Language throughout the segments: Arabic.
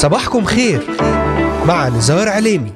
صباحكم خير مع نزار عليمي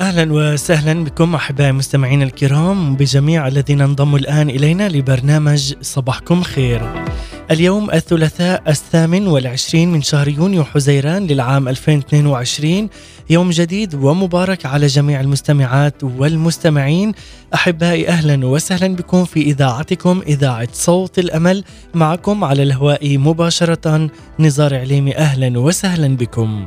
أهلا وسهلا بكم أحبائي المستمعين الكرام بجميع الذين انضموا الآن إلينا لبرنامج صباحكم خير. اليوم الثلاثاء الثامن والعشرين من شهر يونيو حزيران للعام 2022 يوم جديد ومبارك على جميع المستمعات والمستمعين. أحبائي أهلا وسهلا بكم في إذاعتكم إذاعة صوت الأمل. معكم على الهواء مباشرة نزار عليمي أهلا وسهلا بكم.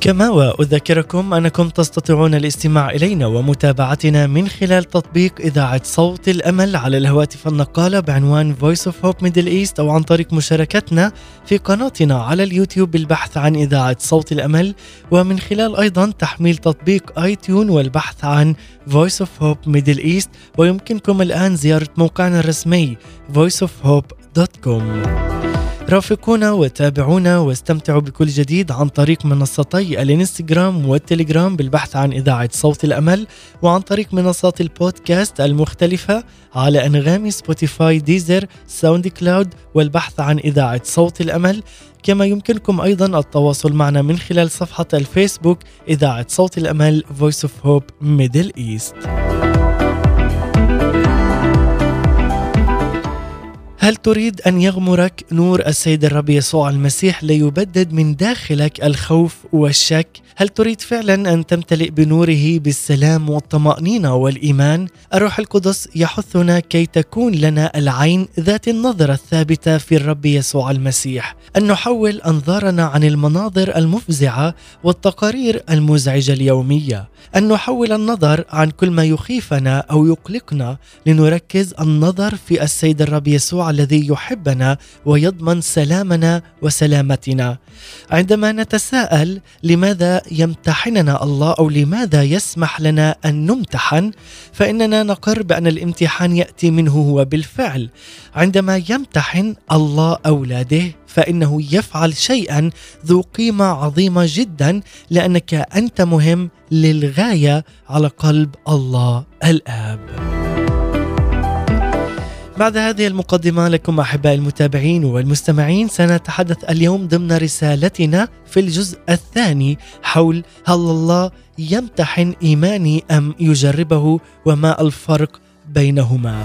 كما وأذكركم أنكم تستطيعون الاستماع إلينا ومتابعتنا من خلال تطبيق إذاعة صوت الأمل على الهواتف النقالة بعنوان Voice of Hope Middle East أو عن طريق مشاركتنا في قناتنا على اليوتيوب بالبحث عن إذاعة صوت الأمل ومن خلال أيضا تحميل تطبيق iTunes والبحث عن Voice of Hope Middle East ويمكنكم الآن زيارة موقعنا الرسمي voiceofhope.com رافقونا وتابعونا واستمتعوا بكل جديد عن طريق منصتي الانستغرام والتليجرام بالبحث عن إذاعة صوت الأمل وعن طريق منصات البودكاست المختلفة على أنغامي سبوتيفاي ديزر ساوند كلاود والبحث عن إذاعة صوت الأمل كما يمكنكم أيضا التواصل معنا من خلال صفحة الفيسبوك إذاعة صوت الأمل Voice of Hope Middle East. هل تريد أن يغمرك نور السيد الرب يسوع المسيح ليبدد من داخلك الخوف والشك؟ هل تريد فعلا أن تمتلئ بنوره بالسلام والطمأنينة والإيمان؟ الروح القدس يحثنا كي تكون لنا العين ذات النظرة الثابتة في الرب يسوع المسيح، أن نحول أنظارنا عن المناظر المفزعة والتقارير المزعجة اليومية، أن نحول النظر عن كل ما يخيفنا أو يقلقنا لنركز النظر في السيد الرب يسوع الذي يحبنا ويضمن سلامنا وسلامتنا عندما نتساءل لماذا يمتحننا الله أو لماذا يسمح لنا أن نمتحن فإننا نقر بأن الامتحان يأتي منه هو بالفعل عندما يمتحن الله أولاده فإنه يفعل شيئا ذو قيمة عظيمة جدا لأنك أنت مهم للغاية على قلب الله الآب. بعد هذه المقدمة لكم أحباء المتابعين والمستمعين سنتحدث اليوم ضمن رسالتنا في الجزء الثاني حول هل الله يمتحن إيماني أم يجربه وما الفرق بينهما.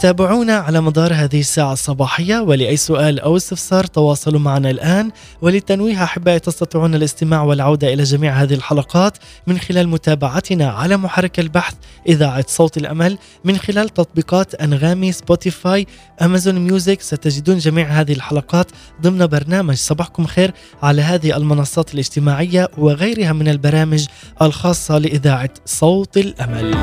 تابعونا على مدار هذه الساعة الصباحية ولأي سؤال أو استفسار تواصلوا معنا الآن. وللتنويه أحبائي تستطيعون الاستماع والعودة إلى جميع هذه الحلقات من خلال متابعتنا على محرك البحث إذاعة صوت الأمل من خلال تطبيقات أنغامي سبوتيفاي أمازون ميوزك. ستجدون جميع هذه الحلقات ضمن برنامج صباحكم خير على هذه المنصات الاجتماعية وغيرها من البرامج الخاصة لإذاعة صوت الأمل.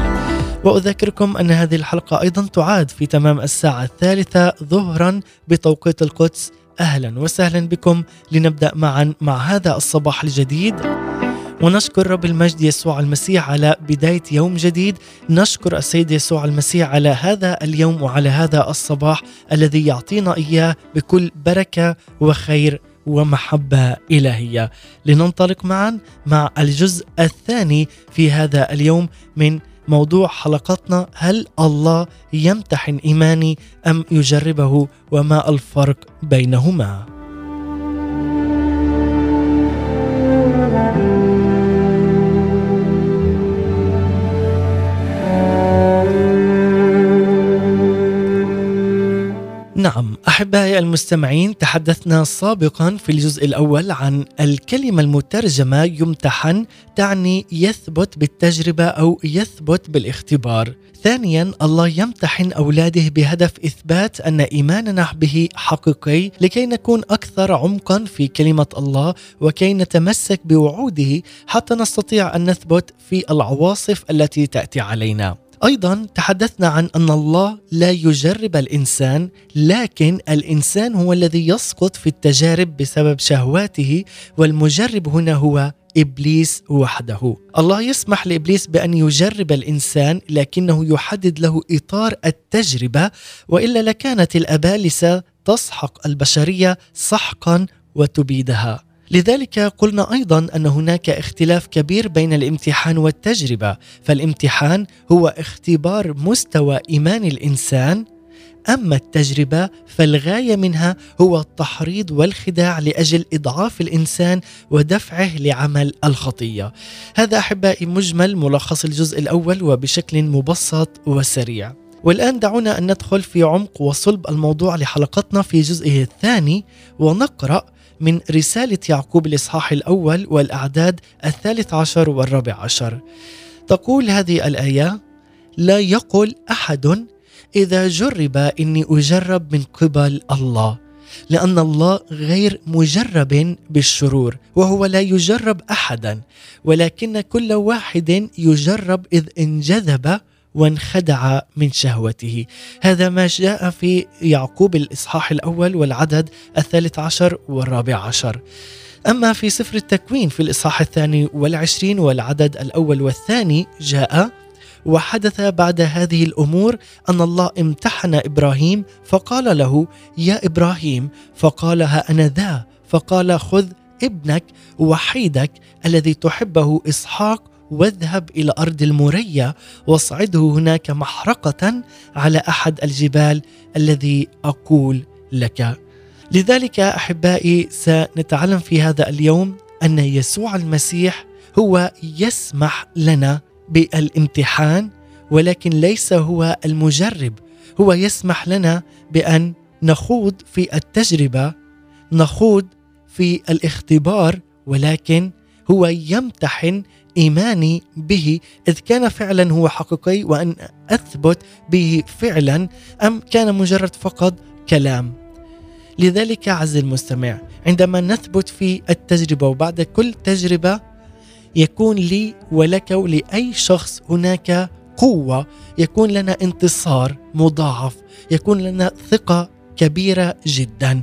وأذكركم أن هذه الحلقة أيضا تعاد في تمام الساعة الثالثة ظهرا بتوقيت القدس. أهلا وسهلا بكم لنبدأ معا مع هذا الصباح الجديد. ونشكر رب المجد يسوع المسيح على بداية يوم جديد. نشكر السيد يسوع المسيح على هذا اليوم وعلى هذا الصباح الذي يعطينا إياه بكل بركة وخير ومحبة إلهية. لننطلق معا مع الجزء الثاني في هذا اليوم من موضوع حلقتنا هل الله يمتحن إيماني أم يجربه وما الفرق بينهما؟ نعم أحبائي المستمعين تحدثنا سابقا في الجزء الأول عن الكلمة المترجمة يمتحن تعني يثبت بالتجربة أو يثبت بالاختبار. ثانيا الله يمتحن أولاده بهدف إثبات أن إيماننا به حقيقي لكي نكون أكثر عمقا في كلمة الله وكي نتمسك بوعوده حتى نستطيع أن نثبت في العواصف التي تأتي علينا. أيضا تحدثنا عن أن الله لا يجرب الإنسان لكن الإنسان هو الذي يسقط في التجارب بسبب شهواته والمجرب هنا هو إبليس وحده. الله يسمح لإبليس بأن يجرب الإنسان لكنه يحدد له إطار التجربة وإلا لكانت الأبالسة تسحق البشرية سحقا وتبيدها. لذلك قلنا أيضا أن هناك اختلاف كبير بين الامتحان والتجربة، فالامتحان هو اختبار مستوى إيمان الإنسان أما التجربة فالغاية منها هو التحريض والخداع لأجل إضعاف الإنسان ودفعه لعمل الخطية. هذا أحبائي مجمل ملخص الجزء الأول وبشكل مبسط وسريع. والآن دعونا أن ندخل في عمق وصلب الموضوع لحلقتنا في جزئه الثاني ونقرأ من رسالة يعقوب الإصحاح الأول والأعداد الثالث عشر والرابع عشر. تقول هذه الآية لا يقل أحد إذا جرب إني أجرب من قبل الله لأن الله غير مجرب بالشرور وهو لا يجرب أحدا ولكن كل واحد يجرب إذ انجذب وانخدع من شهوته. هذا ما جاء في يعقوب الإصحاح الأول والعدد الثالث عشر والرابع عشر. أما في سفر التكوين في الإصحاح الثاني والعشرين والعدد الأول والثاني جاء وحدث بعد هذه الأمور أن الله امتحن إبراهيم فقال له يا إبراهيم فقال ها أنا ذا فقال خذ ابنك وحيدك الذي تحبه إسحاق واذهب إلى أرض المورية واصعده هناك محرقة على أحد الجبال الذي أقول لك. لذلك أحبائي سنتعلم في هذا اليوم أن يسوع المسيح هو يسمح لنا بالامتحان ولكن ليس هو المجرب. هو يسمح لنا بأن نخوض في التجربة نخوض في الاختبار ولكن هو يمتحن إيماني به إذ كان فعلا هو حقيقي وأن أثبت به فعلا أم كان مجرد فقط كلام؟ لذلك عز المستمع عندما نثبت في التجربة وبعد كل تجربة يكون لي ولك ولأي شخص هناك قوة يكون لنا انتصار مضاعف يكون لنا ثقة كبيرة جدا.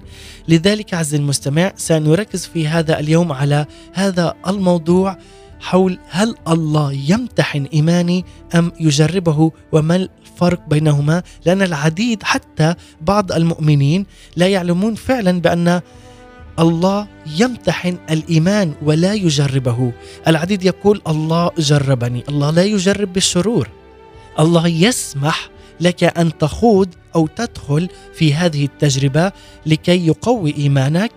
لذلك عز المستمع سنركز في هذا اليوم على هذا الموضوع حول هل الله يمتحن إيماني أم يجربه وما الفرق بينهما؟ لأن العديد حتى بعض المؤمنين لا يعلمون فعلا بأن الله يمتحن الإيمان ولا يجربه. العديد يقول الله جربني الله لا يجرب بالشرور. الله يسمح لك أن تخوض أو تدخل في هذه التجربة لكي يقوي إيمانك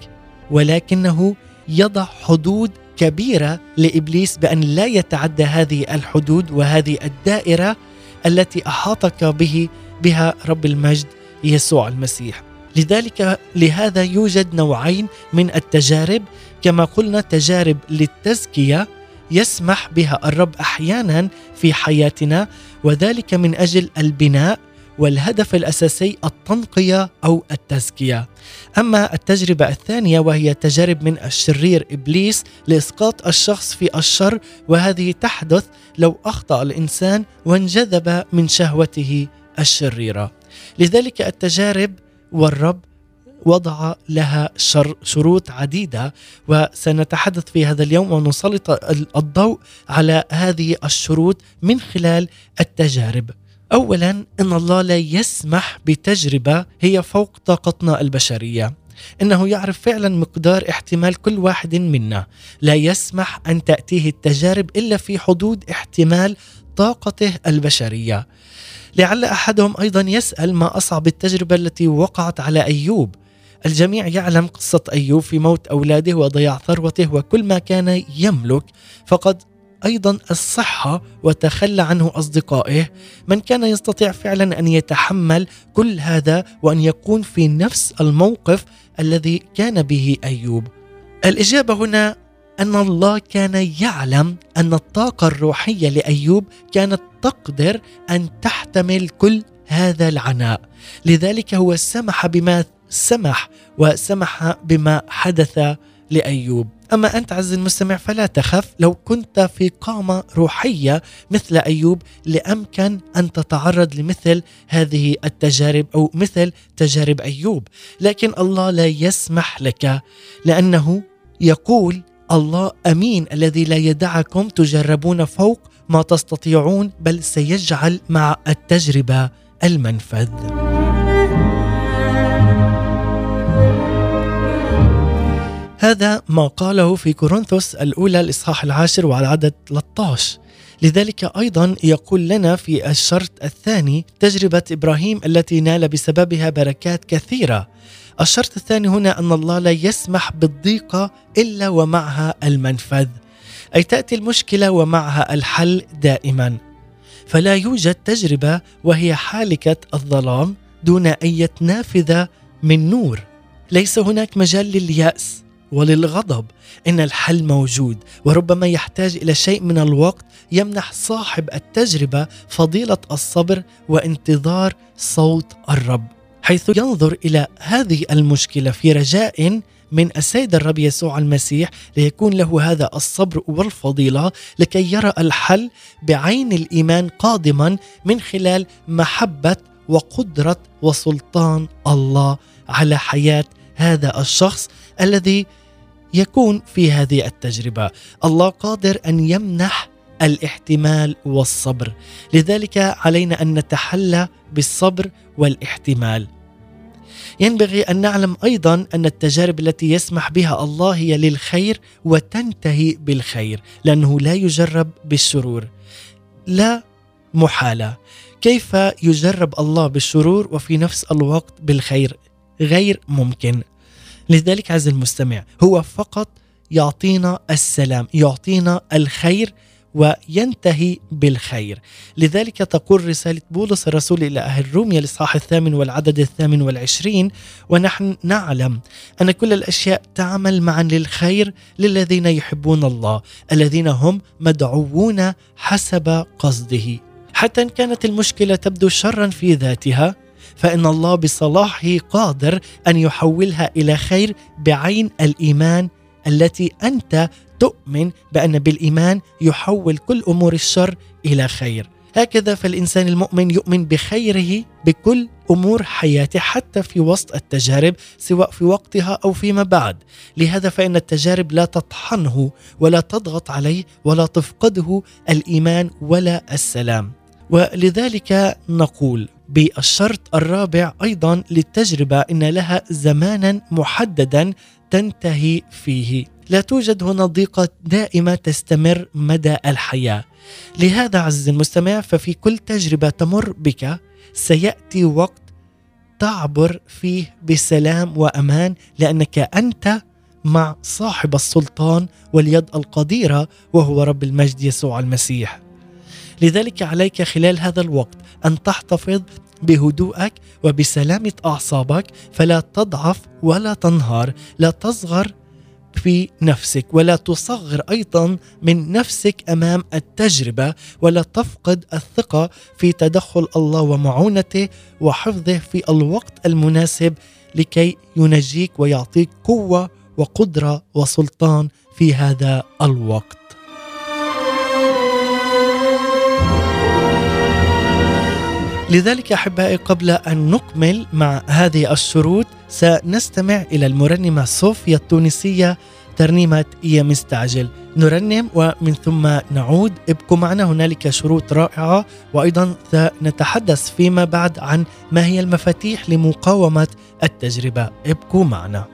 ولكنه يضع حدود كبيرة لإبليس بأن لا يتعدى هذه الحدود وهذه الدائرة التي أحاطك به بها رب المجد يسوع المسيح. لذلك لهذا يوجد نوعين من التجارب كما قلنا تجارب للتزكية يسمح بها الرب أحيانا في حياتنا وذلك من أجل البناء والهدف الأساسي التنقية أو التزكية. أما التجربة الثانية وهي تجارب من الشرير إبليس لإسقاط الشخص في الشر وهذه تحدث لو أخطأ الإنسان وانجذب من شهوته الشريرة. لذلك التجارب والرب وضع لها شر شروط عديدة وسنتحدث في هذا اليوم ونسلط الضوء على هذه الشروط من خلال التجارب. اولا إن الله لا يسمح بتجربة هي فوق طاقتنا البشرية. إنه يعرف فعلا مقدار احتمال كل واحد منا. لا يسمح أن تأتيه التجارب إلا في حدود احتمال طاقته البشرية. لعل أحدهم أيضا يسأل ما أصعب التجربة التي وقعت على أيوب. الجميع يعلم قصة أيوب في موت أولاده وضياع ثروته وكل ما كان يملك. فقد أيضا الصحة وتخلى عنه أصدقائه. من كان يستطيع فعلا أن يتحمل كل هذا وأن يكون في نفس الموقف الذي كان به أيوب. الإجابة هنا أن الله كان يعلم أن الطاقة الروحية لأيوب كانت تقدر أن تحتمل كل هذا العناء. لذلك هو سمح بما سمح وسمح بما حدث لأيوب. أما أنت عز المستمع فلا تخف لو كنت في قامة روحية مثل أيوب لأمكن أن تتعرض لمثل هذه التجارب أو مثل تجارب أيوب لكن الله لا يسمح لك لأنه يقول الله أمين الذي لا يدعكم تجربون فوق ما تستطيعون بل سيجعل مع التجربة المنفذ. هذا ما قاله في كورنثوس الأولى الإصحاح العاشر وعلى عدد 13 لذلك أيضا يقول لنا في الشرط الثاني تجربة إبراهيم التي نال بسببها بركات كثيرة. الشرط الثاني هنا أن الله لا يسمح بالضيقه إلا ومعها المنفذ. أي تأتي المشكلة ومعها الحل دائما. فلا يوجد تجربة وهي حالكة الظلام دون اي نافذه من نور. ليس هناك مجال لليأس. وللغضب. إن الحل موجود وربما يحتاج إلى شيء من الوقت يمنح صاحب التجربة فضيلة الصبر وانتظار صوت الرب. حيث ينظر إلى هذه المشكلة في رجاء من السيد الرب يسوع المسيح ليكون له هذا الصبر والفضيلة لكي يرى الحل بعين الإيمان قادما من خلال محبة وقدرة وسلطان الله على حياة هذا الشخص الذي يكون في هذه التجربة. الله قادر أن يمنح الاحتمال والصبر. لذلك علينا أن نتحلى بالصبر والاحتمال. ينبغي أن نعلم أيضا أن التجارب التي يسمح بها الله هي للخير وتنتهي بالخير لأنه لا يجرب بالشرور. لا محالة. كيف يجرب الله بالشرور وفي نفس الوقت بالخير؟ غير ممكن. لذلك عز المستمع هو فقط يعطينا السلام يعطينا الخير وينتهي بالخير. لذلك تقول رسالة بولس الرسول إلى أهل روميا الإصحاح الثامن والعدد الثامن والعشرين ونحن نعلم أن كل الأشياء تعمل معا للخير للذين يحبون الله الذين هم مدعوون حسب قصده. حتى إن كانت المشكلة تبدو شرا في ذاتها فإن الله بصلاحه قادر أن يحولها إلى خير بعين الإيمان التي أنت تؤمن بأن بالإيمان يحول كل أمور الشر إلى خير هكذا فالإنسان المؤمن يؤمن بخيره بكل أمور حياته حتى في وسط التجارب سواء في وقتها أو فيما بعد، لهذا فإن التجارب لا تطحنه ولا تضغط عليه ولا تفقده الإيمان ولا السلام. ولذلك نقول بالشرط الرابع أيضا للتجربة إن لها زمانا محددا تنتهي فيه. لا توجد هنا ضيقة دائمة تستمر مدى الحياة. لهذا عزيزي المستمع ففي كل تجربة تمر بك سيأتي وقت تعبر فيه بسلام وأمان لأنك أنت مع صاحب السلطان واليد القديرة وهو رب المجد يسوع المسيح. لذلك عليك خلال هذا الوقت أن تحتفظ بهدوءك وبسلامة أعصابك فلا تضعف ولا تنهار لا تصغر في نفسك ولا تصغر أيضا من نفسك أمام التجربة ولا تفقد الثقة في تدخل الله ومعونته وحفظه في الوقت المناسب لكي ينجيك ويعطيك قوة وقدرة وسلطان في هذا الوقت. لذلك أحبائي قبل أن نكمل مع هذه الشروط سنستمع إلى المرنمة صوفيا التونسية ترنيمة يا مستعجل نرنم ومن ثم نعود. ابقوا معنا هنالك شروط رائعة. وأيضا سنتحدث فيما بعد عن ما هي المفاتيح لمقاومة التجربة. ابقوا معنا.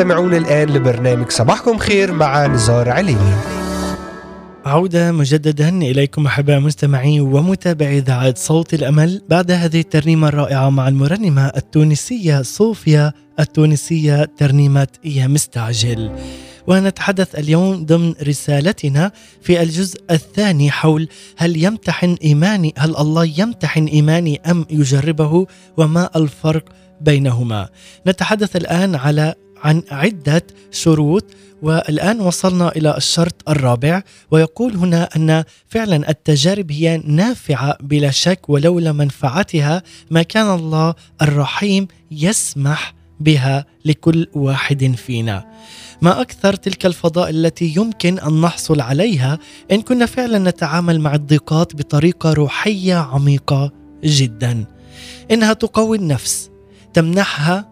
وتستمعون الآن لبرنامج صباحكم خير مع نزار عليمي عودة مجددا إليكم أحباء المستمعين ومتابعي إذاعة صوت الأمل. بعد هذه الترنيمة الرائعة مع المرنمة التونسية صوفيا التونسية ترنيمة يا مستعجل ونتحدث اليوم ضمن رسالتنا في الجزء الثاني حول هل يمتحن إيماني هل الله يمتحن إيماني أم يجربه وما الفرق بينهما. نتحدث الآن على عن عدة شروط والآن وصلنا إلى الشرط الرابع ويقول هنا أن فعلا التجارب هي نافعة بلا شك ولولا منفعتها ما كان الله الرحيم يسمح بها لكل واحد فينا. ما أكثر تلك الفضائل التي يمكن أن نحصل عليها؟ إن كنا فعلا نتعامل مع الضيقات بطريقة روحية عميقة جدا. إنها تقوي النفس تمنحها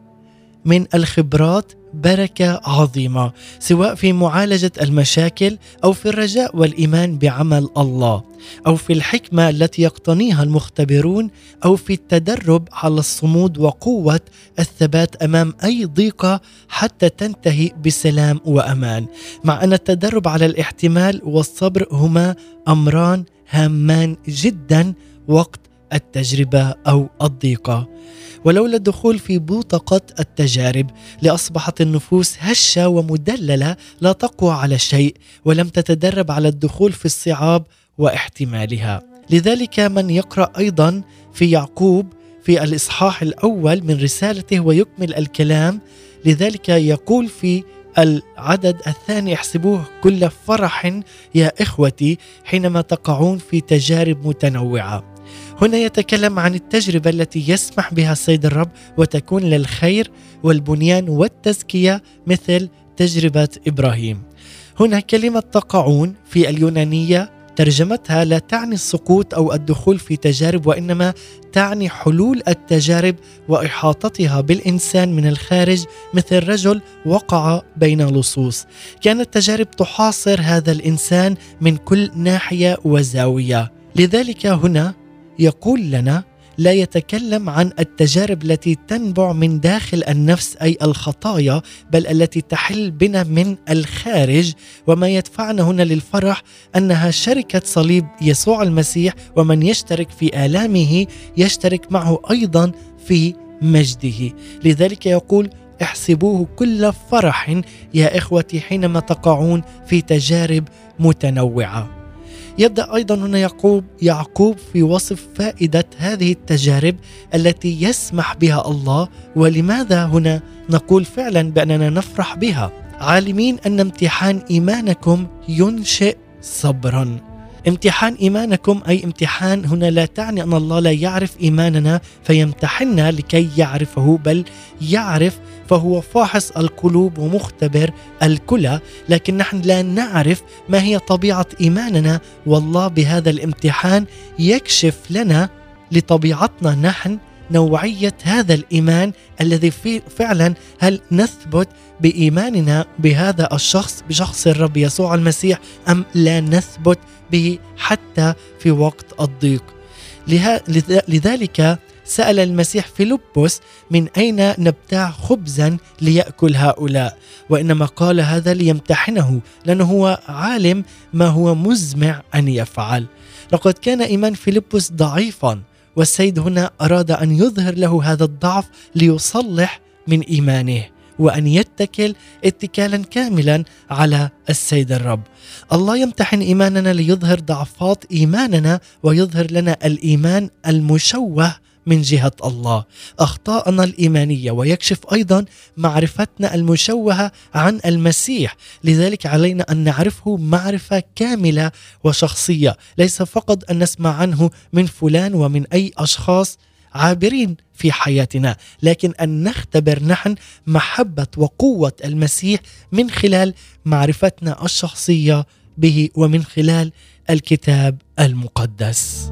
من الخبرات بركة عظيمة سواء في معالجة المشاكل أو في الرجاء والإيمان بعمل الله أو في الحكمة التي يقتنيها المختبرون أو في التدرب على الصمود وقوة الثبات أمام أي ضيقة حتى تنتهي بسلام وأمان. مع أن التدرب على الاحتمال والصبر هما أمران هامان جدا وقت التجربة أو الضيقة. ولولا الدخول في بوتقة التجارب لأصبحت النفوس هشة ومدللة لا تقوى على شيء ولم تتدرب على الدخول في الصعاب واحتمالها. لذلك من يقرأ أيضا في يعقوب في الإصحاح الأول من رسالته ويكمل الكلام لذلك يقول في العدد الثاني احسبوه كل فرح يا إخوتي حينما تقعون في تجارب متنوعة هنا يتكلم عن التجربة التي يسمح بها السيد الرب وتكون للخير والبنيان والتزكية مثل تجربة إبراهيم. هنا كلمة تقعون في اليونانية ترجمتها لا تعني السقوط أو الدخول في تجارب وإنما تعني حلول التجارب وإحاطتها بالإنسان من الخارج مثل رجل وقع بين لصوص. كانت التجارب تحاصر هذا الإنسان من كل ناحية وزاوية. لذلك هنا يقول لنا لا يتكلم عن التجارب التي تنبع من داخل النفس أي الخطايا بل التي تحل بنا من الخارج. وما يدفعنا هنا للفرح أنها شركة صليب يسوع المسيح ومن يشترك في آلامه يشترك معه أيضا في مجده. لذلك يقول احسبوه كل فرح يا إخوتي حينما تقعون في تجارب متنوعة. يبدأ أيضا هنا يعقوب يعقوب في وصف فائدة هذه التجارب التي يسمح بها الله ولماذا هنا نقول فعلا بأننا نفرح بها؟ عالمين أن امتحان إيمانكم ينشئ صبرا. امتحان إيمانكم أي امتحان هنا لا تعني أن الله لا يعرف إيماننا فيمتحننا لكي يعرفه بل يعرف فهو فاحص القلوب ومختبر الكلى. لكن نحن لا نعرف ما هي طبيعة إيماننا والله بهذا الامتحان يكشف لنا لطبيعتنا نحن نوعية هذا الإيمان الذي فعلا هل نثبت بإيماننا بهذا الشخص بشخص الرب يسوع المسيح أم لا نثبت به حتى في وقت الضيق؟ لذلك سأل المسيح فيلبس من أين نبتاع خبزا ليأكل هؤلاء؟ وإنما قال هذا ليمتحنه لأنه هو عالم ما هو مزمع أن يفعل. لقد كان إيمان فيلبس ضعيفا والسيد هنا أراد أن يظهر له هذا الضعف ليصلح من إيمانه وأن يتكل اتكالا كاملا على السيد الرب. الله يمتحن إيماننا ليظهر ضعفات إيماننا ويظهر لنا الإيمان المشوه من جهة الله. اخطاءنا الإيمانية ويكشف أيضا معرفتنا المشوهة عن المسيح. لذلك علينا أن نعرفه معرفة كاملة وشخصية. ليس فقط أن نسمع عنه من فلان ومن أي أشخاص عابرين في حياتنا لكن أن نختبر نحن محبة وقوة المسيح من خلال معرفتنا الشخصية به ومن خلال الكتاب المقدس.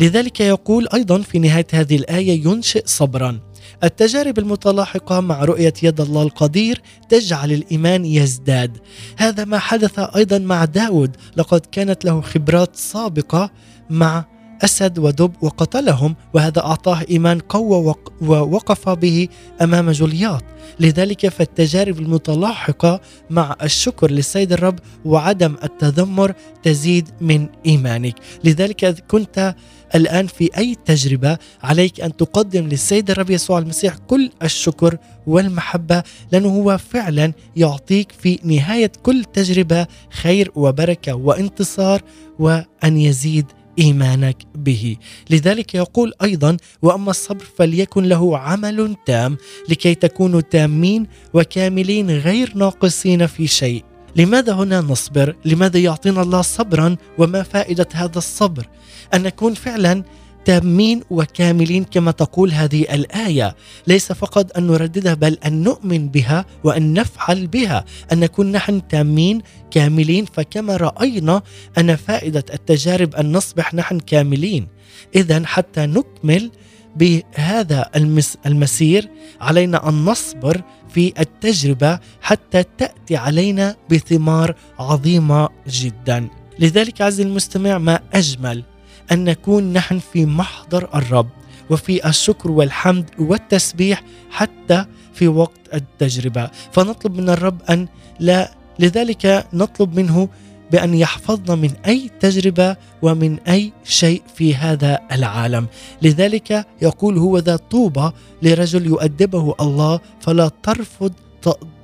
لذلك يقول أيضا في نهاية هذه الآية ينشئ صبرا. التجارب المتلاحقة مع رؤية يد الله القدير تجعل الإيمان يزداد. هذا ما حدث أيضا مع داود. لقد كانت له خبرات سابقة مع أسد ودب وقتلهم وهذا أعطاه إيمان قوة ووقف به أمام جولياط. لذلك فالتجارب المتلاحقة مع الشكر للسيد الرب وعدم التذمر تزيد من إيمانك. لذلك كنت الآن في أي تجربة عليك أن تقدم للسيد الرب يسوع المسيح كل الشكر والمحبة لأنه هو فعلا يعطيك في نهاية كل تجربة خير وبركة وانتصار وأن يزيد إيمانك به. لذلك يقول أيضا وأما الصبر فليكن له عمل تام لكي تكونوا تامين وكاملين غير ناقصين في شيء. لماذا هنا نصبر؟ لماذا يعطينا الله صبرا وما فائدة هذا الصبر؟ أن نكون فعلا تامين وكاملين كما تقول هذه الآية. ليس فقط أن نرددها بل أن نؤمن بها وأن نفعل بها. أن نكون نحن تامين كاملين. فكما رأينا أن فائدة التجارب أن نصبح نحن كاملين. اذا حتى نكمل بهذا المس المسير علينا أن نصبر في التجربة حتى تأتي علينا بثمار عظيمة جدا. لذلك عزيزي المستمع ما أجمل أن نكون نحن في محضر الرب وفي الشكر والحمد والتسبيح حتى في وقت التجربة. فنطلب من الرب أن لا لذلك نطلب منه بأن يحفظنا من أي تجربة ومن أي شيء في هذا العالم. لذلك يقول هو ذا طوبى لرجل يؤدبه الله فلا ترفض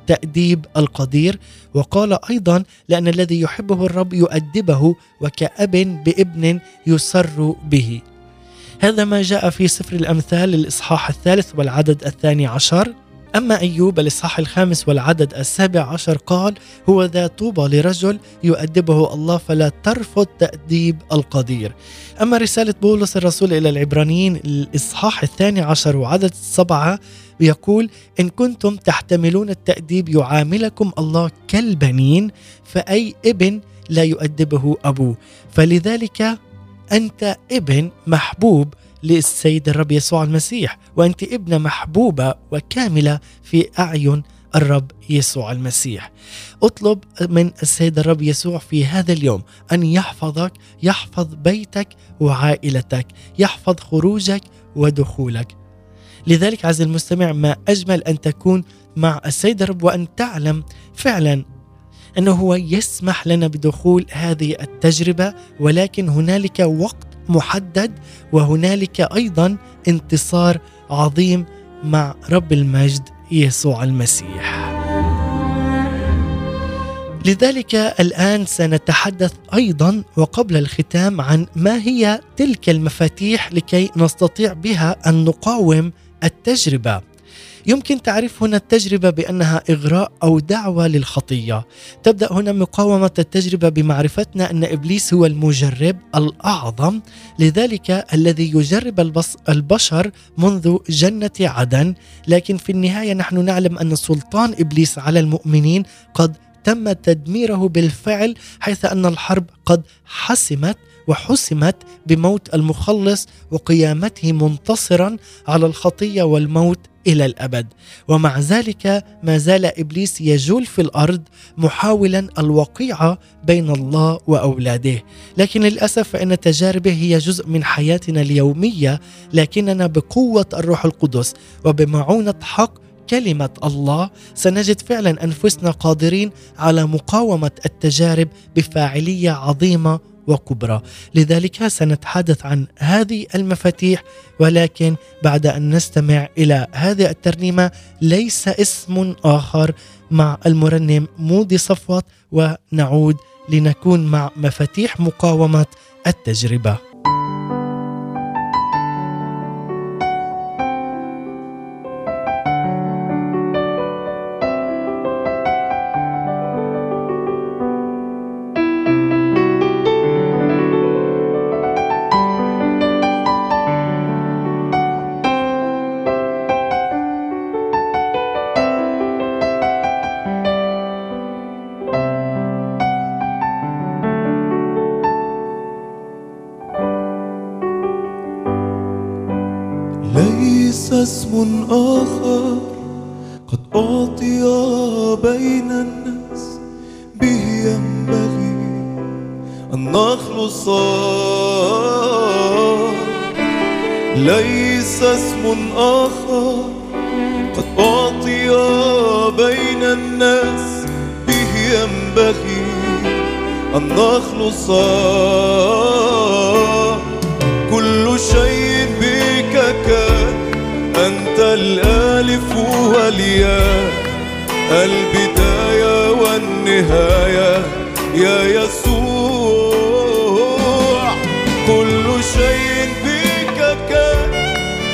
تأديب القدير. وقال أيضا لأن الذي يحبه الرب يؤدبه وكأب بابن يسر به. هذا ما جاء في سفر الأمثال الإصحاح الثالث والعدد الثاني عشر. أما أيوب الإصحاح الخامس والعدد السابع عشر قال هو ذا طوبى لرجل يؤدبه الله فلا ترفض تأديب القدير. أما رسالة بولس الرسول إلى العبرانيين الإصحاح الثاني عشر وعدد سبعة يقول إن كنتم تحتملون التأديب يعاملكم الله كالبنين فأي ابن لا يؤدبه أبوه. فلذلك أنت ابن محبوب للسيد الرب يسوع المسيح وأنت ابنة محبوبة وكاملة في أعين الرب يسوع المسيح. اطلب من السيد الرب يسوع في هذا اليوم أن يحفظك يحفظ بيتك وعائلتك يحفظ خروجك ودخولك. لذلك عز المستمع ما أجمل أن تكون مع السيد الرب وأن تعلم فعلا إنه هو يسمح لنا بدخول هذه التجربة ولكن هنالك وقت محدد وهنالك أيضا انتصار عظيم مع رب المجد يسوع المسيح. لذلك الآن سنتحدث أيضا وقبل الختام عن ما هي تلك المفاتيح لكي نستطيع بها أن نقاوم التجربة يمكن تعريف هنا التجربة بأنها إغراء أو دعوة للخطية. تبدأ هنا مقاومة التجربة بمعرفتنا أن إبليس هو المجرب الأعظم لذلك الذي يجرب البشر منذ جنة عدن. لكن في النهاية نحن نعلم أن سلطان إبليس على المؤمنين قد تم تدميره بالفعل حيث أن الحرب قد حسمت وحسمت بموت المخلص وقيامته منتصرا على الخطية والموت إلى الأبد. ومع ذلك ما زال إبليس يجول في الأرض محاولا الوقيعه بين الله وأولاده. لكن للأسف فإن تجاربه هي جزء من حياتنا اليومية لكننا بقوة الروح القدس وبمعونة حق كلمة الله سنجد فعلا أنفسنا قادرين على مقاومة التجارب بفاعلية عظيمة وكبرى. لذلك سنتحدث عن هذه المفاتيح ولكن بعد أن نستمع إلى هذه الترنيمة ليس اسم آخر مع المرنم مودي صفوت ونعود لنكون مع مفاتيح مقاومة التجربة. آخر قد أعطي بين الناس به ينبغي أن نخلص. ليس اسم آخر قد أعطي بين الناس به ينبغي أن نخلص. كل شيء الألف والياء البداية والنهاية. يا يسوع كل شيء بك كان.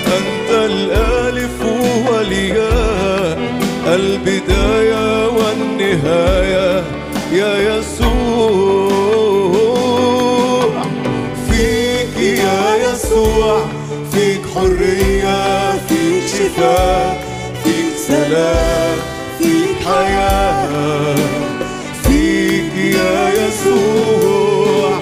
أنت الألف والياء البداية والنهاية. يا يسوع. فيك حياة فيك يا يسوع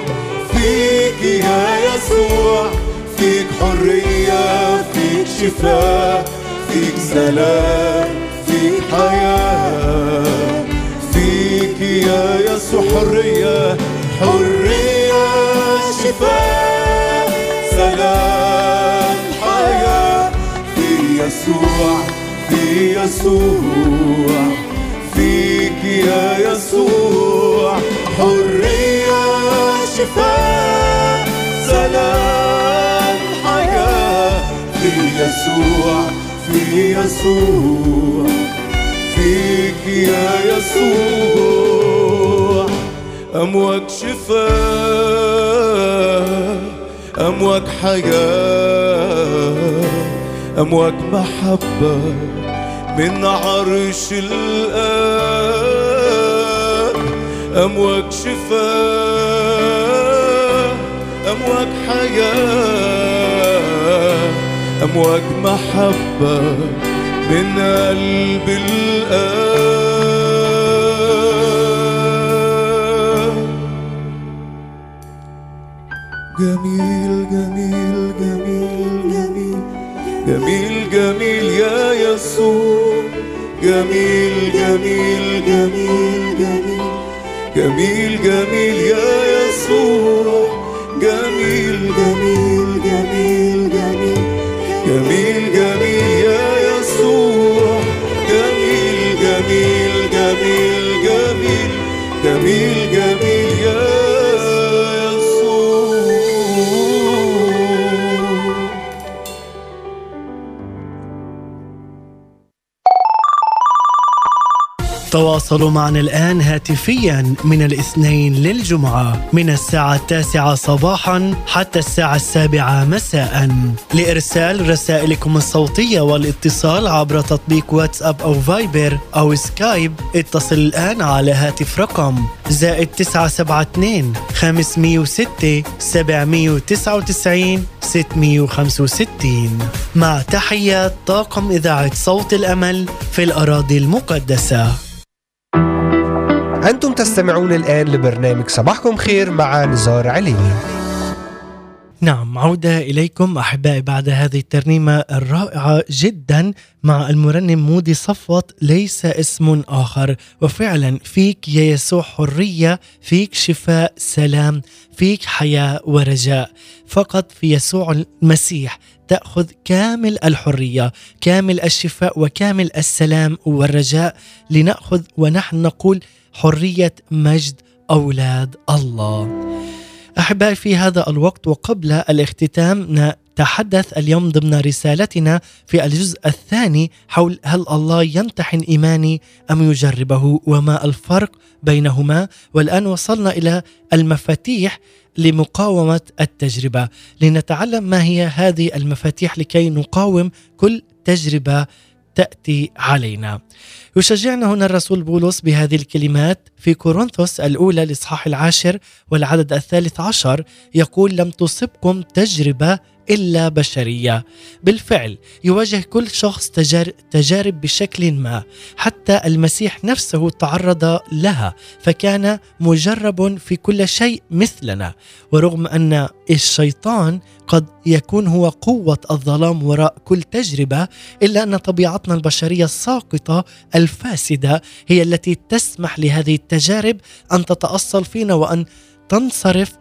فيك يا يسوع فيك حرية فيك شفاء فيك سلام فيك حياة فيك يا يسوع حرية حرية شفاء سلام حياة في يسوع. يسوع فيك يا يسوع حرية شفاء سلام حياة. في يسوع في يسوع فيك يا يسوع. أمواج شفاء أمواج حياة أمواج محبة. من عرش الآب. أمواج شفاء أمواج حياة أمواج محبة من قلب الآب. تواصلوا معنا الآن هاتفيا من الاثنين للجمعة من الساعة التاسعة صباحا حتى الساعة السابعة مساء. لإرسال رسائلكم الصوتية والاتصال عبر تطبيق واتساب أو فايبر أو سكايب اتصل الآن على هاتف رقم زائد 972 506 799 665 مع تحيات طاقم إذاعة صوت الأمل في الأراضي المقدسة. أنتم تستمعون الآن لبرنامج صباحكم خير مع نزار عليني نعم عودة إليكم أحبائي بعد هذه الترنيمة الرائعة جدا مع المرنم مودي صفوت ليس اسم آخر وفعلا فيك يا يسوع حرية فيك شفاء سلام فيك حياة ورجاء. فقط في يسوع المسيح تأخذ كامل الحرية كامل الشفاء وكامل السلام والرجاء لنأخذ ونحن نقول حرية مجد أولاد الله. أحبائي في هذا الوقت وقبل الاختتام نتحدث اليوم ضمن رسالتنا في الجزء الثاني حول هل الله يمتحن إيماني أم يجربه وما الفرق بينهما والآن وصلنا إلى المفاتيح لمقاومة التجربة لنتعلم ما هي هذه المفاتيح لكي نقاوم كل تجربة تأتي علينا. يشجعنا هنا الرسول بولس بهذه الكلمات في كورنثوس الأولى الاصحاح العاشر والعدد الثالث عشر يقول لم تصبكم تجربة إلا بشرية. بالفعل يواجه كل شخص تجار- تجارب بشكل ما، حتى المسيح نفسه تعرض لها، فكان مجرب في كل شيء مثلنا، ورغم أن الشيطان قد يكون هو قوة الظلام وراء كل تجربة إلا أن طبيعتنا البشرية الساقطة الفاسدة هي التي تسمح لهذه التجارب أن تتأصل فينا وأن تنصرف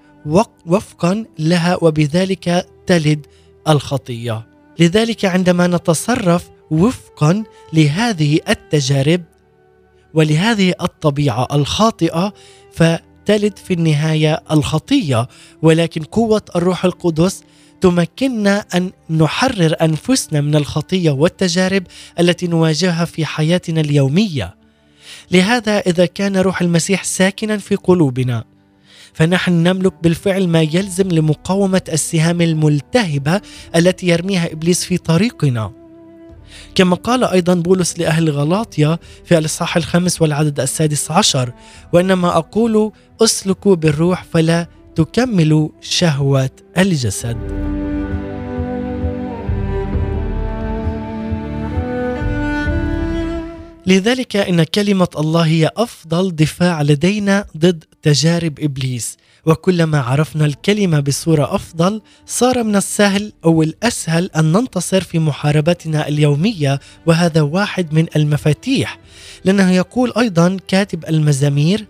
وفقا لها وبذلك تلد الخطية. لذلك عندما نتصرف وفقا لهذه التجارب ولهذه الطبيعة الخاطئة فتلد في النهاية الخطية. ولكن قوة الروح القدس تمكننا أن نحرر أنفسنا من الخطية والتجارب التي نواجهها في حياتنا اليومية. لهذا إذا كان روح المسيح ساكنا في قلوبنا فنحن نملك بالفعل ما يلزم لمقاومة السهام الملتهبة التي يرميها إبليس في طريقنا. كما قال أيضا بولس لأهل غلاطيا في الإصحاح الخامس والعدد السادس عشر وإنما أقول أسلكوا بالروح فلا تكملوا شهوة الجسد. لذلك إن كلمة الله هي أفضل دفاع لدينا ضد تجارب إبليس. وكلما عرفنا الكلمة بصورة أفضل صار من السهل أو الأسهل أن ننتصر في محاربتنا اليومية وهذا واحد من المفاتيح. لأنه يقول أيضا كاتب المزامير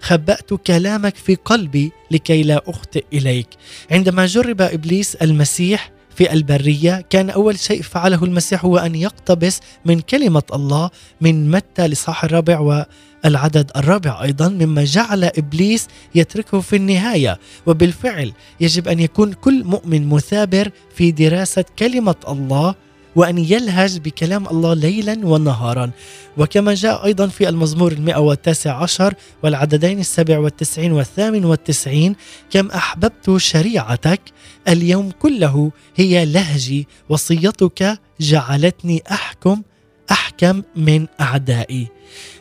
خبأت كلامك في قلبي لكي لا أخطئ إليك. عندما جرب إبليس المسيح في البرية كان أول شيء فعله المسيح هو أن يقتبس من كلمة الله من متى لصاح الرابع والعدد الرابع أيضا مما جعل إبليس يتركه في النهاية. وبالفعل يجب أن يكون كل مؤمن مثابر في دراسة كلمة الله وأن يلهج بكلام الله ليلا ونهارا. وكما جاء أيضا في المزمور المئة والتاسع عشر والعددين السبع والتسعين والثامن والتسعين كم أحببت شريعتك اليوم كله هي لهجي وصيتك جعلتني أحكم أحكم من أعدائي.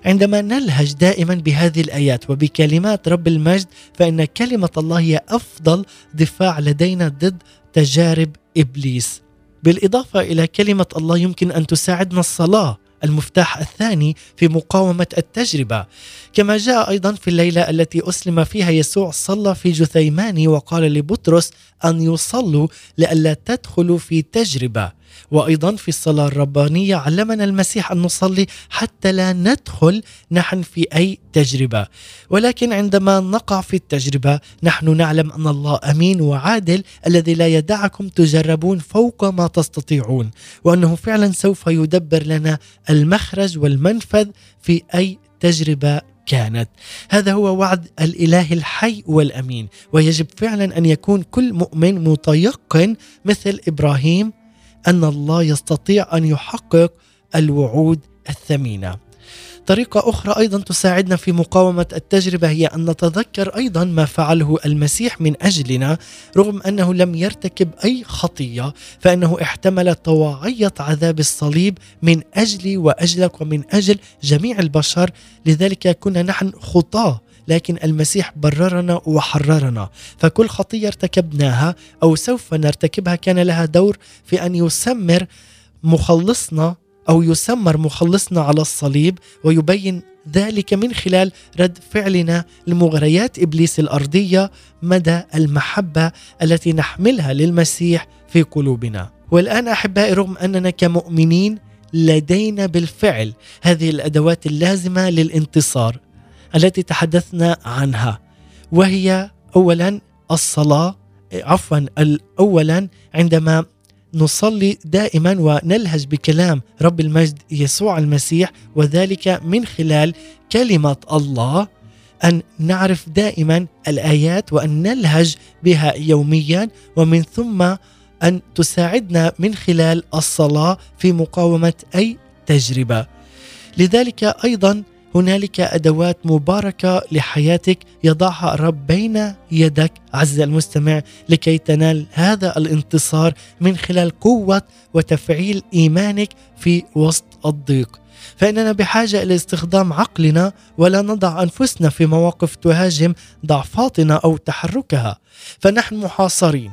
عندما نلهج دائما بهذه الآيات وبكلمات رب المجد فإن كلمة الله هي أفضل دفاع لدينا ضد تجارب إبليس. بالإضافة إلى كلمة الله يمكن أن تساعدنا الصلاة المفتاح الثاني في مقاومة التجربة. كما جاء أيضا في الليلة التي أسلم فيها يسوع صلى في جثيماني وقال لبطرس أن يصلوا لئلا تدخلوا في تجربة. وأيضا في الصلاة الربانية علمنا المسيح أن نصلي حتى لا ندخل نحن في أي تجربة. ولكن عندما نقع في التجربة نحن نعلم أن الله أمين وعادل الذي لا يدعكم تجربون فوق ما تستطيعون وأنه فعلا سوف يدبر لنا المخرج والمنفذ في أي تجربة كانت. هذا هو وعد الإله الحي والأمين ويجب فعلا أن يكون كل مؤمن متيقن مثل إبراهيم أن الله يستطيع أن يحقق الوعود الثمينة. طريقة أخرى أيضا تساعدنا في مقاومة التجربة هي أن نتذكر أيضا ما فعله المسيح من أجلنا رغم أنه لم يرتكب أي خطية فإنه احتمل طواعية عذاب الصليب من أجلي وأجلك ومن أجل جميع البشر. لذلك كنا نحن خطاة لكن المسيح بررنا وحررنا فكل خطية ارتكبناها أو سوف نرتكبها كان لها دور في أن يسمر مخلصنا أو يسمر مخلصنا على الصليب ويبين ذلك من خلال رد فعلنا لمغريات إبليس الأرضية مدى المحبة التي نحملها للمسيح في قلوبنا. والآن أحبائي رغم أننا كمؤمنين لدينا بالفعل هذه الأدوات اللازمة للانتصار التي تحدثنا عنها وهي اولا الصلاة عفوا اولا عندما نصلي دائما ونلهج بكلام رب المجد يسوع المسيح وذلك من خلال كلمة الله أن نعرف دائما الآيات وأن نلهج بها يوميا ومن ثم أن تساعدنا من خلال الصلاة في مقاومة أي تجربة. لذلك أيضا هنالك أدوات مباركة لحياتك يضعها الرب بين يدك. عز المستمع لكي تنال هذا الانتصار من خلال قوة وتفعيل إيمانك في وسط الضيق. فإننا بحاجة إلى استخدام عقلنا ولا نضع أنفسنا في مواقف تهاجم ضعفاتنا أو تحركها. فنحن محاصرين.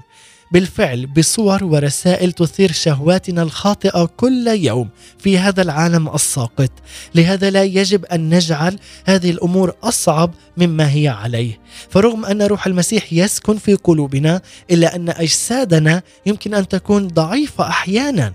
بالفعل بصور ورسائل تثير شهواتنا الخاطئة كل يوم في هذا العالم الساقط. لهذا لا يجب أن نجعل هذه الأمور أصعب مما هي عليه. فرغم أن روح المسيح يسكن في قلوبنا إلا أن أجسادنا يمكن أن تكون ضعيفة أحيانا.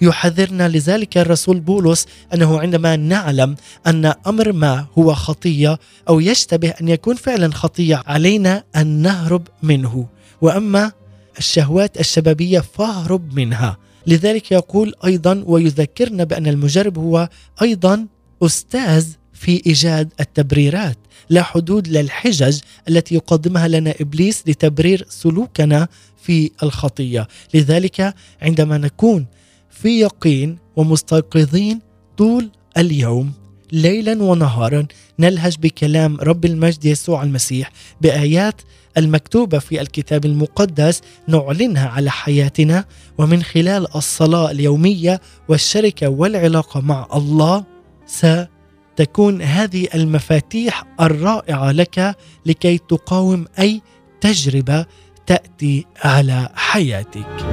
يحذرنا لذلك الرسول بولس أنه عندما نعلم أن أمر ما هو خطية أو يشتبه أن يكون فعلا خطية علينا أن نهرب منه. وأما الشهوات الشبابية فاهرب منها. لذلك يقول أيضا ويذكرنا بأن المجرب هو أيضا أستاذ في إيجاد التبريرات. لا حدود للحجج التي يقدمها لنا إبليس لتبرير سلوكنا في الخطية. لذلك عندما نكون في يقين ومستيقظين طول اليوم ليلا ونهارا نلهج بكلام رب المجد يسوع المسيح بآيات المكتوبة في الكتاب المقدس نعلنها على حياتنا ومن خلال الصلاة اليومية والشركة والعلاقة مع الله ستكون هذه المفاتيح الرائعة لك لكي تقاوم أي تجربة تأتي على حياتك.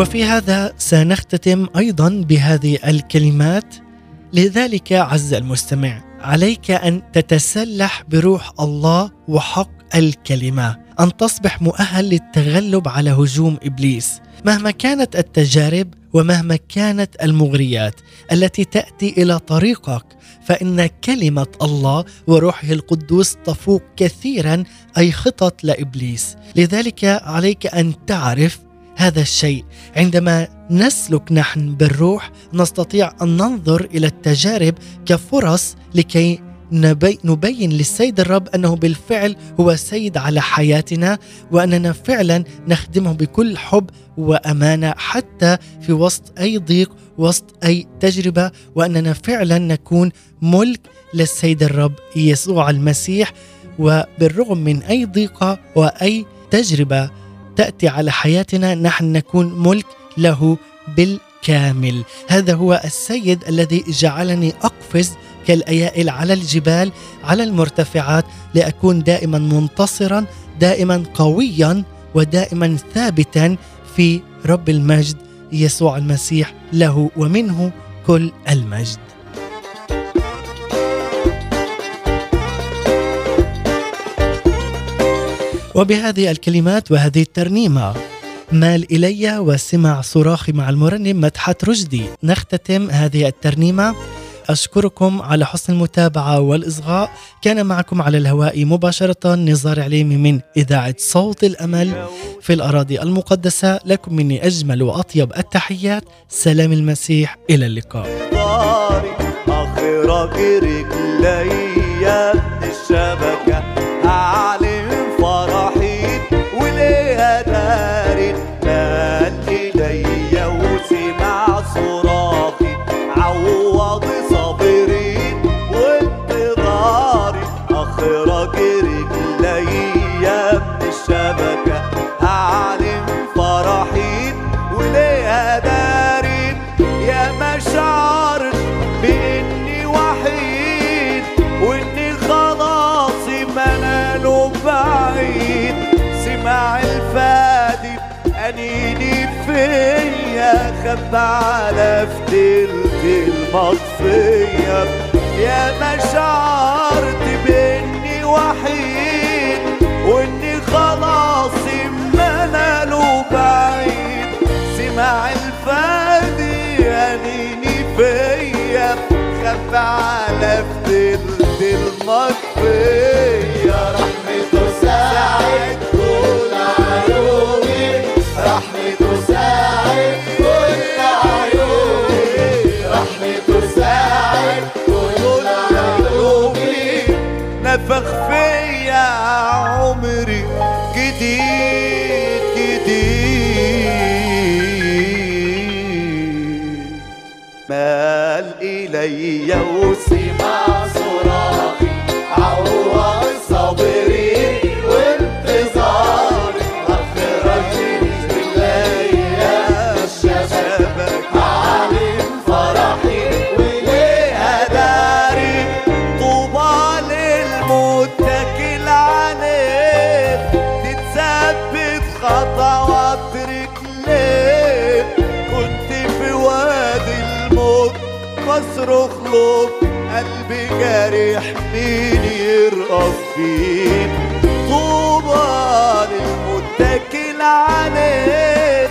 وفي هذا سنختتم أيضا بهذه الكلمات. لذلك عز المستمع عليك أن تتسلح بروح الله وحق الكلمة أن تصبح مؤهل للتغلب على هجوم إبليس. مهما كانت التجارب ومهما كانت المغريات التي تأتي إلى طريقك فإن كلمة الله وروحه القدوس تفوق كثيرا أي خطط لإبليس. لذلك عليك أن تعرف هذا الشيء. عندما نسلك نحن بالروح نستطيع أن ننظر إلى التجارب كفرص لكي نبين للسيد الرب أنه بالفعل هو سيد على حياتنا وأننا فعلا نخدمه بكل حب وأمانة حتى في وسط أي ضيق وسط أي تجربة وأننا فعلا نكون ملك للسيد الرب يسوع المسيح وبالرغم من أي ضيقة وأي تجربة تأتي على حياتنا نحن نكون ملك له بالكامل. هذا هو السيد الذي جعلني أقفز كالأيائل على الجبال على المرتفعات لأكون دائما منتصرا دائما قويا ودائما ثابتا في رب المجد يسوع المسيح له ومنه كل المجد. وبهذه الكلمات وهذه الترنيمة مال إلي وسمع صراخي مع المرنم مدحت رشدي. نختتم هذه الترنيمة. أشكركم على حسن المتابعة والإصغاء. كان معكم على الهواء مباشرة نزار عليمي من إذاعة صوت الأمل. في الأراضي المقدسة لكم مني أجمل وأطيب التحيات. سلام المسيح إلى اللقاء. آخرك رجليا الشبكة. خب على فتلت المطفية. يا مشاعرت بإني وحيد وإني خلاص مناله بعيد سمع الفادي أنيني فيا خف على فتلت المطفية. رحمته ساعد كل عيوني. عمري جديد جديد. مال إلي وسمع العنيد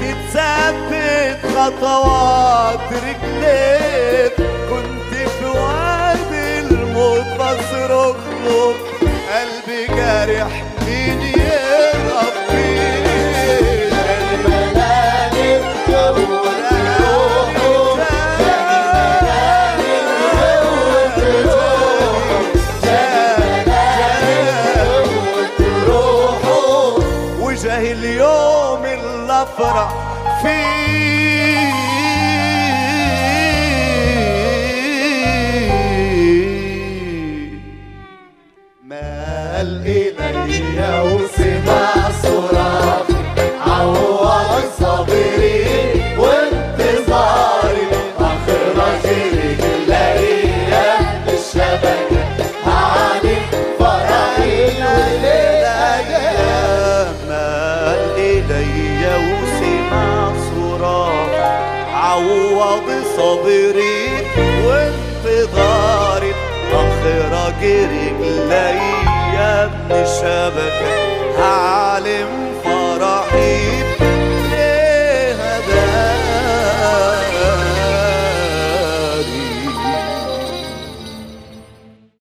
تتثبت خطوات رجليك. كنت في وادي الموت بصرخ قلبي جارح رجلي من الشبكة